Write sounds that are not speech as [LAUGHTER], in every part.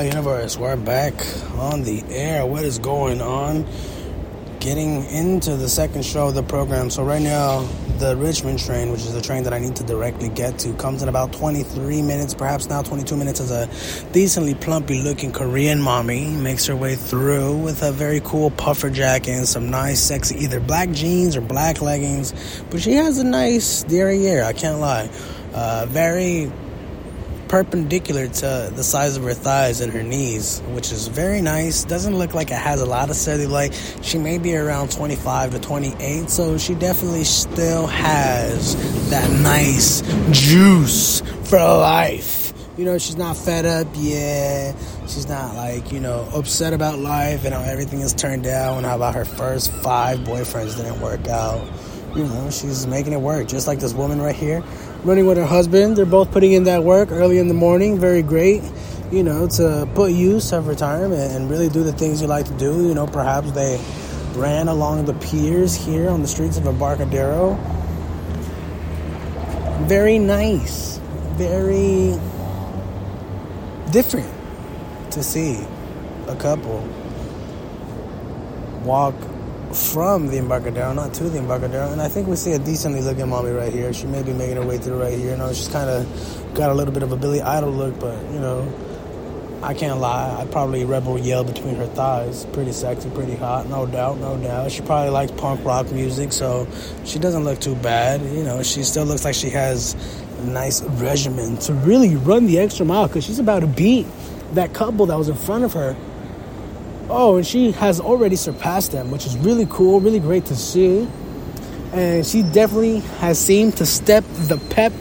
Universe, we're back on the air. What is going on? Getting into the second show of the program. So, right now, the Richmond train, which is the train that I need to directly get to, comes in about 23 minutes, perhaps now 22 minutes, as a decently plumpy looking Korean mommy makes her way through with a very cool puffer jacket and some nice, sexy, either black jeans or black leggings. But she has a nice derriere, I can't lie. Uh, very perpendicular to the size of her thighs and her knees, which is very nice. Doesn't look like it has a lot of cellulite. She may be around 25 to 28, so she definitely still has that nice juice for life. You know, she's not fed up, yeah. She's not like, you know, upset about life and how everything has turned out and how about her first five boyfriends didn't work out. You know, she's making it work, just like this woman right here running with her husband. They're both putting in that work early in the morning. Very great, you know, to put use of her time and really do the things you like to do. You know, perhaps they ran along the piers here on the streets of Embarcadero. Very nice, very different to see a couple walk from the Embarcadero, not to the Embarcadero. And I think we see a decently looking mommy right here. She may be making her way through right here. You know, she's kind of got a little bit of a Billy Idol look, but, you know, I can't lie. I'd probably rebel yell between her thighs. Pretty sexy, pretty hot, no doubt, no doubt. She probably likes punk rock music, so she doesn't look too bad. You know, she still looks like she has a nice regimen to really run the extra mile because she's about to beat that couple that was in front of her Oh, and she has already surpassed them, which is really cool, really great to see. And she definitely has seemed to step the pep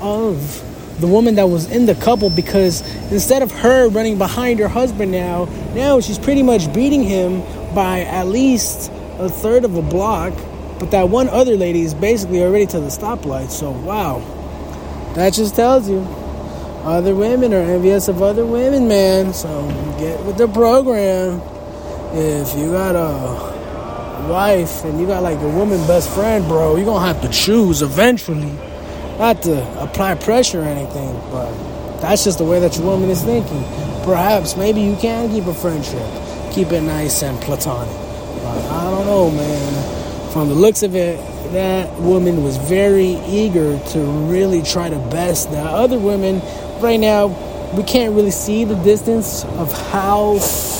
of the woman that was in the couple because instead of her running behind her husband now, now she's pretty much beating him by at least a third of a block. But that one other lady is basically already to the stoplight. So, wow. That just tells you other women are envious of other women, man. So get with the program. If you got a wife and you got like a woman best friend, bro, you're gonna have to choose eventually. Not to apply pressure or anything, but that's just the way that your woman is thinking. Perhaps maybe you can keep a friendship, keep it nice and platonic. But I don't know, man. From the looks of it, that woman was very eager to really try to best the other women right now we can't really see the distance of how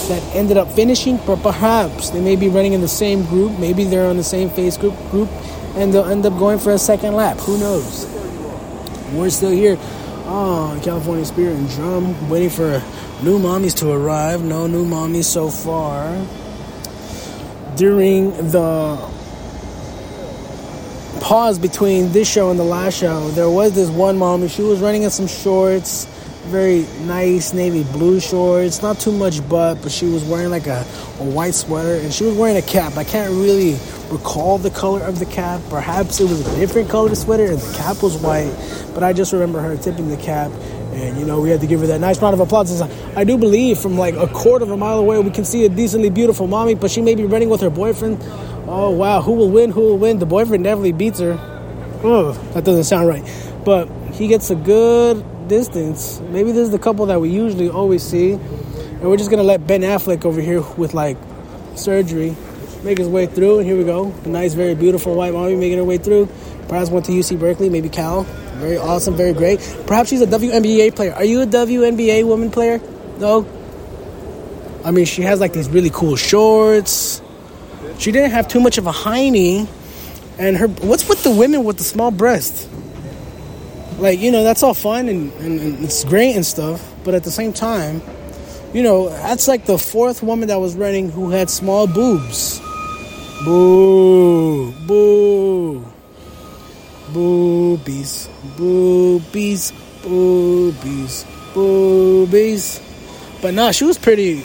that ended up finishing, but perhaps they may be running in the same group. Maybe they're on the same face group, group, and they'll end up going for a second lap. Who knows? We're still here. Oh, California Spirit and Drumm, waiting for new mommies to arrive. No new mommies so far. During the pause between this show and the last show, there was this one mommy. She was running in some shorts, very nice navy blue shorts, not too much butt, but she was wearing like a, a white sweater and she was wearing a cap. I can't really recall the color of the cap. Perhaps it was a different color sweater and the cap was white, but I just remember her tipping the cap. And you know, we had to give her that nice round of applause. I do believe from like a quarter of a mile away, we can see a decently beautiful mommy, but she may be running with her boyfriend Oh wow, who will win? Who will win? The boyfriend definitely beats her. Oh, that doesn't sound right. But he gets a good distance. Maybe this is the couple that we usually always see. And we're just gonna let Ben Affleck over here with like surgery make his way through. And here we go. A nice, very beautiful white mommy making her way through. Perhaps went to UC Berkeley, maybe Cal. Very awesome, very great. Perhaps she's a WNBA player. Are you a WNBA woman player? No? I mean, she has like these really cool shorts she didn't have too much of a hiney, and her what's with the women with the small breast? Like you know that's all fun and, and, and it's great and stuff, but at the same time, you know that's like the fourth woman that was running who had small boobs. Boo, boo, boobies, boobies, boobies, boobies. But nah, she was pretty,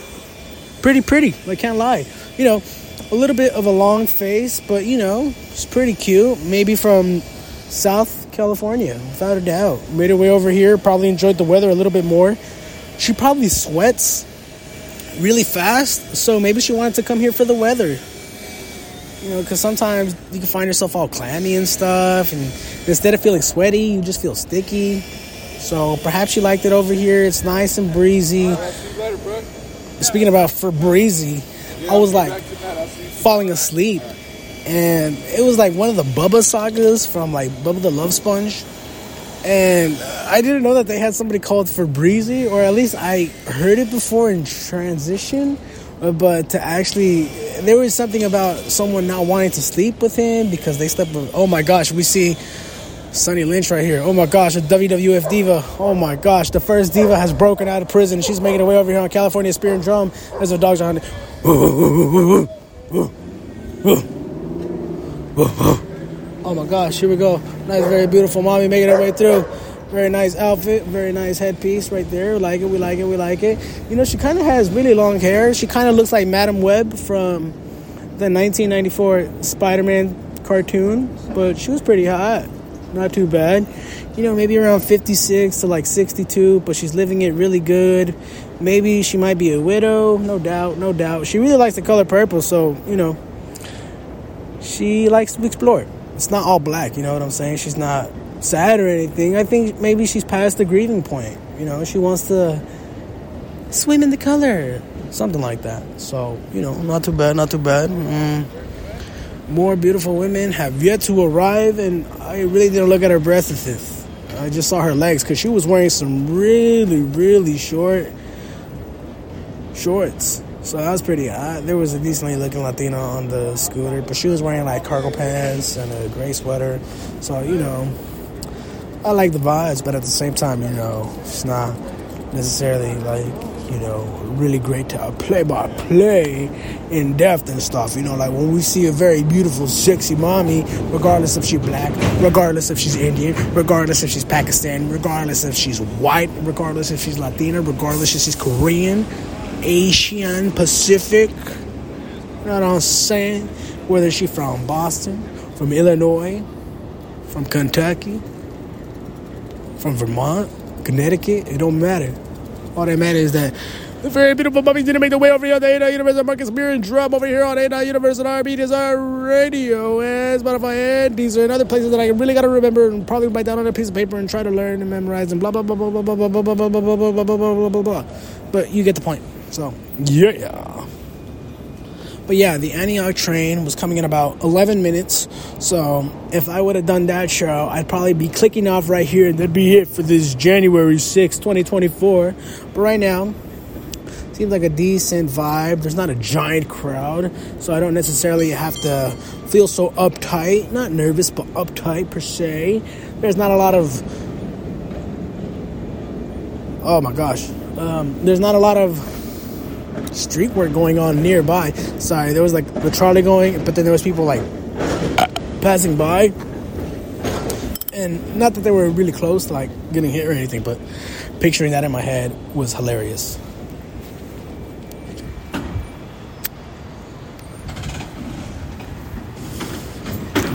pretty, pretty. I can't lie. You know, a little bit of a long face, but you know, it's pretty cute. Maybe from South California, without a doubt. Made her way over here, probably enjoyed the weather a little bit more. She probably sweats really fast, so maybe she wanted to come here for the weather. You know, because sometimes you can find yourself all clammy and stuff, and instead of feeling sweaty, you just feel sticky. So perhaps she liked it over here. It's nice and breezy. speaking about for breezy, I was like falling asleep, and it was like one of the Bubba sagas from like Bubba the Love Sponge, and I didn't know that they had somebody called Febreze, or at least I heard it before in transition, uh, but to actually there was something about someone not wanting to sleep with him because they slept with. Oh my gosh, we see. Sunny Lynch right here. Oh my gosh, a WWF diva. Oh my gosh, the first diva has broken out of prison. She's making her way over here on California Spear and Drumm as her dogs are hunting. Oh my gosh, here we go. Nice, very beautiful mommy making her way through. Very nice outfit, very nice headpiece right there. We like it, we like it, we like it. You know, she kind of has really long hair. She kind of looks like Madame Web from the 1994 Spider Man cartoon, but she was pretty hot not too bad. You know, maybe around 56 to like 62, but she's living it really good. Maybe she might be a widow, no doubt, no doubt. She really likes the color purple, so, you know, she likes to explore. It's not all black, you know what I'm saying? She's not sad or anything. I think maybe she's past the grieving point. You know, she wants to swim in the color, something like that. So, you know, not too bad, not too bad. Mm more beautiful women have yet to arrive, and I really didn't look at her breasts. I just saw her legs because she was wearing some really, really short shorts. So that was pretty hot. There was a decently looking Latina on the scooter, but she was wearing like cargo pants and a gray sweater. So, you know, I like the vibes, but at the same time, you know, it's not necessarily like you know, really great to play by play in depth and stuff. You know, like when we see a very beautiful, sexy mommy, regardless if she's black, regardless if she's Indian, regardless if she's Pakistani, regardless if she's white, regardless if she's Latina, regardless if she's Korean, Asian, Pacific. You know what I'm saying? Whether she's from Boston, from Illinois, from Kentucky, from Vermont, Connecticut, it don't matter all that matters is that the very beautiful puppies didn't make the way over here on the A Universe Marcus Beer and Drumm over here on A Universe and RB Desire Radio and Spotify and these are other places that I really gotta remember and probably write down on a piece of paper and try to learn and memorize and blah blah blah blah blah blah blah blah blah blah blah blah blah blah blah blah. But you get the point. So yeah. But yeah, the Antioch train was coming in about 11 minutes. So if I would have done that show, I'd probably be clicking off right here and that'd be it for this January 6, 2024. But right now, seems like a decent vibe. There's not a giant crowd, so I don't necessarily have to feel so uptight. Not nervous, but uptight per se. There's not a lot of. Oh my gosh. Um, there's not a lot of street work going on nearby. Sorry, there was like the trolley going, but then there was people like passing by. And not that they were really close like getting hit or anything, but picturing that in my head was hilarious.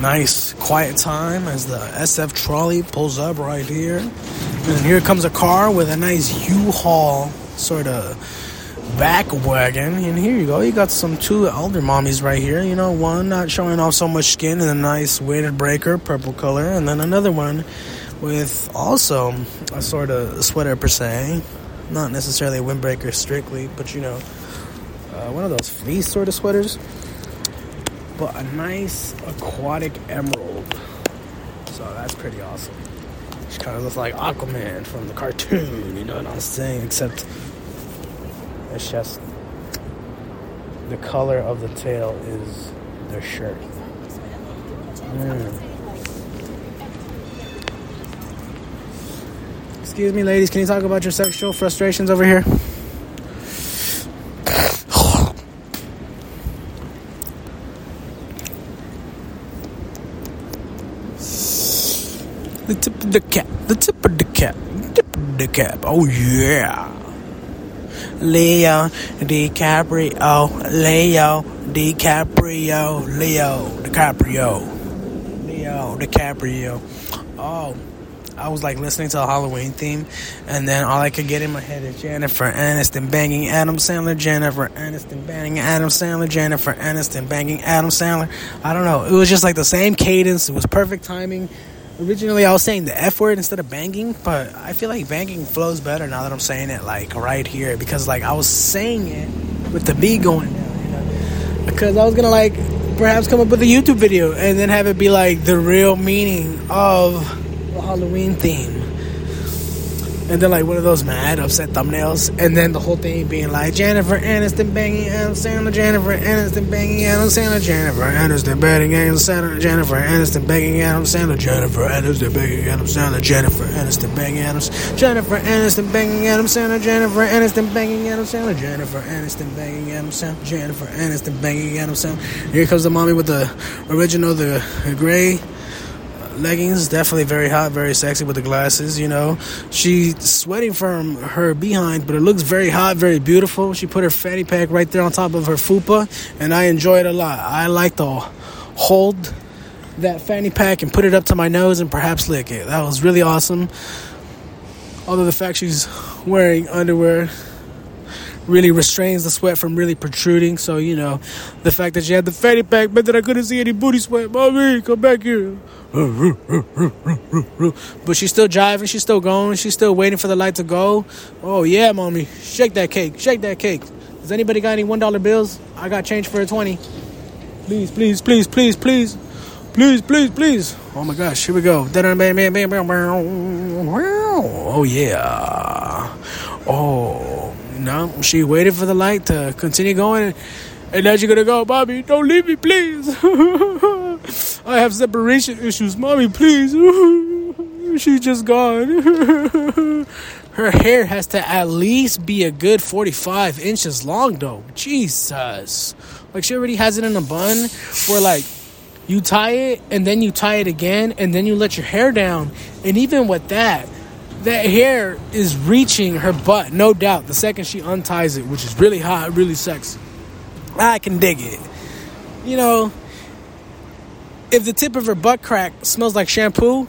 Nice quiet time as the SF trolley pulls up right here. And here comes a car with a nice U-Haul sort of back wagon. And here you go. You got some two elder mommies right here. You know, one not showing off so much skin in a nice weighted breaker, purple color, and then another one with also a sort of sweater per se. Not necessarily a windbreaker strictly, but you know, uh, one of those fleece sort of sweaters. But a nice aquatic emerald. So that's pretty awesome. She kind of looks like Aquaman from the cartoon, you know what I'm saying? Except it's just the color of the tail is their shirt. Mm. Excuse me, ladies. Can you talk about your sexual frustrations over here? the tip of the cap. The tip of the cap. The tip of the cap. Oh yeah. Leo DiCaprio, Leo DiCaprio, Leo DiCaprio, Leo DiCaprio. Oh, I was like listening to a Halloween theme, and then all I could get in my head is Jennifer Aniston banging Adam Sandler, Jennifer Aniston banging Adam Sandler, Jennifer Aniston banging Adam Sandler. I don't know. It was just like the same cadence. It was perfect timing. Originally I was saying the F word instead of banging, but I feel like banging flows better now that I'm saying it like right here because like I was saying it with the B going down, you know, because I was gonna like perhaps come up with a YouTube video and then have it be like the real meaning of the Halloween theme and then like one of those mad upset thumbnails, and then the whole thing being like Jennifer Aniston banging Adam Sandler, Jennifer Aniston banging Adam Sandler, Jennifer Aniston banging Adam Sandler, Jennifer Aniston banging Adam Sandler, Jennifer Aniston banging Adam Sandler, Jennifer Aniston banging Adam, Jennifer Aniston banging Adam Sandler, Jennifer Aniston banging Adam Sandler, Jennifer Aniston banging Adam Sandler, Jennifer Aniston banging Adam Sandler. Here comes the mommy with the original, the gray leggings, definitely very hot, very sexy with the glasses. You know, she's sweating from her behind, but it looks very hot, very beautiful. She put her fanny pack right there on top of her fupa, and I enjoy it a lot. I like to hold that fanny pack and put it up to my nose and perhaps lick it. That was really awesome. Although the fact she's wearing underwear really restrains the sweat from really protruding. So, you know, the fact that she had the fanny pack meant that I couldn't see any booty sweat. Mommy, come back here. But she's still driving, she's still going, she's still waiting for the light to go. Oh, yeah, mommy. Shake that cake, shake that cake. Does anybody got any $1 bills? I got change for a 20. Please, please, please, please, please. Please, please, please. Oh my gosh, here we go. Oh, yeah. Oh, no. She waited for the light to continue going. And now she's gonna go, Mommy, don't leave me, please. [LAUGHS] I have separation issues. Mommy, please. [LAUGHS] She's just gone. [LAUGHS] Her hair has to at least be a good 45 inches long, though. Jesus. Like, she already has it in a bun where, like, you tie it and then you tie it again and then you let your hair down. And even with that, that hair is reaching her butt, no doubt, the second she unties it, which is really hot, really sexy. I can dig it. You know, if the tip of her butt crack smells like shampoo,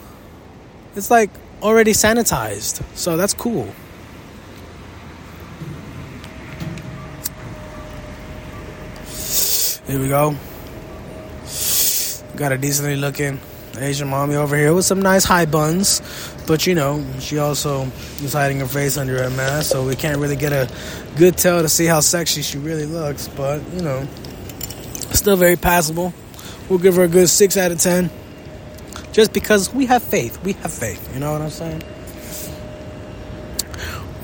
it's like already sanitized. So that's cool. Here we go. Got a decently looking Asian mommy over here with some nice high buns. But you know, she also is hiding her face under a mask, so we can't really get a good tell to see how sexy she really looks. But you know, still very passable. We'll give her a good six out of ten, just because we have faith. We have faith. You know what I'm saying?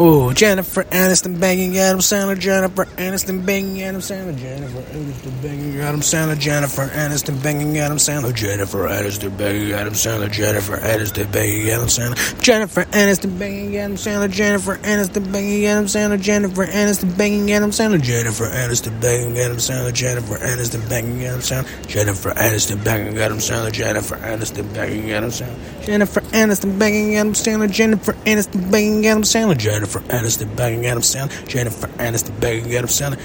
Oh, Jennifer Aniston banging Adam Sandler. Jennifer Aniston banging Adam Sandler. Jennifer Aniston banging Adam Sandler. Jennifer Aniston banging Adam Sandler. Jennifer Aniston banging Adam Sandler. Jennifer Aniston banging Adam Sandler. Jennifer Aniston banging Adam Sandler. Jennifer Aniston banging Adam Sandler. Jennifer Aniston banging Adam Sandler. Jennifer Aniston banging Adam Sandler. Jennifer Aniston banging Adam Sandler. Jennifer Aniston banging Adam Sandler. Jennifer Aniston banging Adam Sandler. Jennifer Aniston banging Adam Sandler. Jennifer Aniston banging Adam Sandler. Jennifer Aniston banging Adam Sandler. Jennifer Aniston banging Adam Sandler.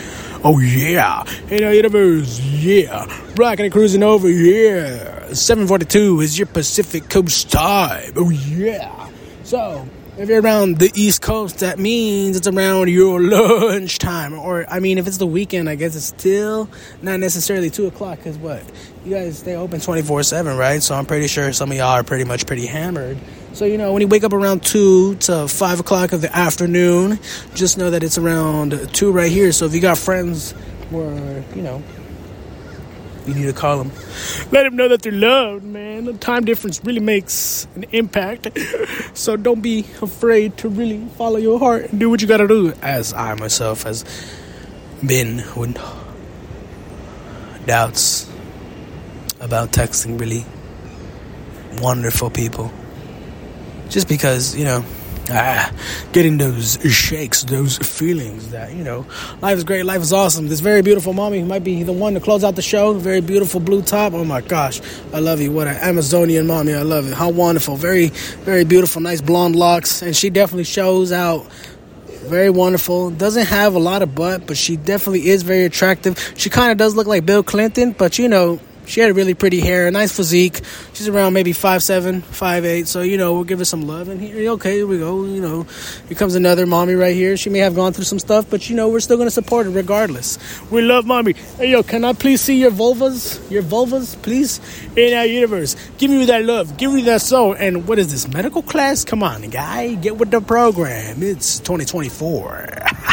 Oh yeah, hey now universe, yeah. Rocking and cruising over, yeah. 742 is your Pacific Coast time. Oh yeah. So if you're around the East Coast, that means it's around your lunch time. Or, I mean, if it's the weekend, I guess it's still not necessarily 2 o'clock, because what? You guys stay open 24 7, right? So I'm pretty sure some of y'all are pretty much pretty hammered. So, you know, when you wake up around 2 to 5 o'clock of the afternoon, just know that it's around 2 right here. So if you got friends where, you know, you need to call them. Let them know that they're loved, man. The time difference really makes an impact. [LAUGHS] So don't be afraid to really follow your heart and do what you gotta do. As I myself has been with doubts about texting really wonderful people. Just because, you know, ah, getting those shakes, those feelings that, you know, life is great, life is awesome. This very beautiful mommy might be the one to close out the show. Very beautiful blue top. Oh my gosh, I love you. What an Amazonian mommy. I love it. How wonderful. Very, very beautiful, nice blonde locks. And she definitely shows out very wonderful. Doesn't have a lot of butt, but she definitely is very attractive. She kind of does look like Bill Clinton, but you know, She had really pretty hair, nice physique. She's around maybe five seven, five eight. So you know, we'll give her some love. And here, okay, here we go. You know, here comes another mommy right here. She may have gone through some stuff, but you know, we're still gonna support her regardless. We love mommy. Hey yo, can I please see your vulvas? Your vulvas, please, in our universe. Give me that love. Give me that soul. And what is this medical class? Come on, guy, get with the program. It's 2024. [LAUGHS]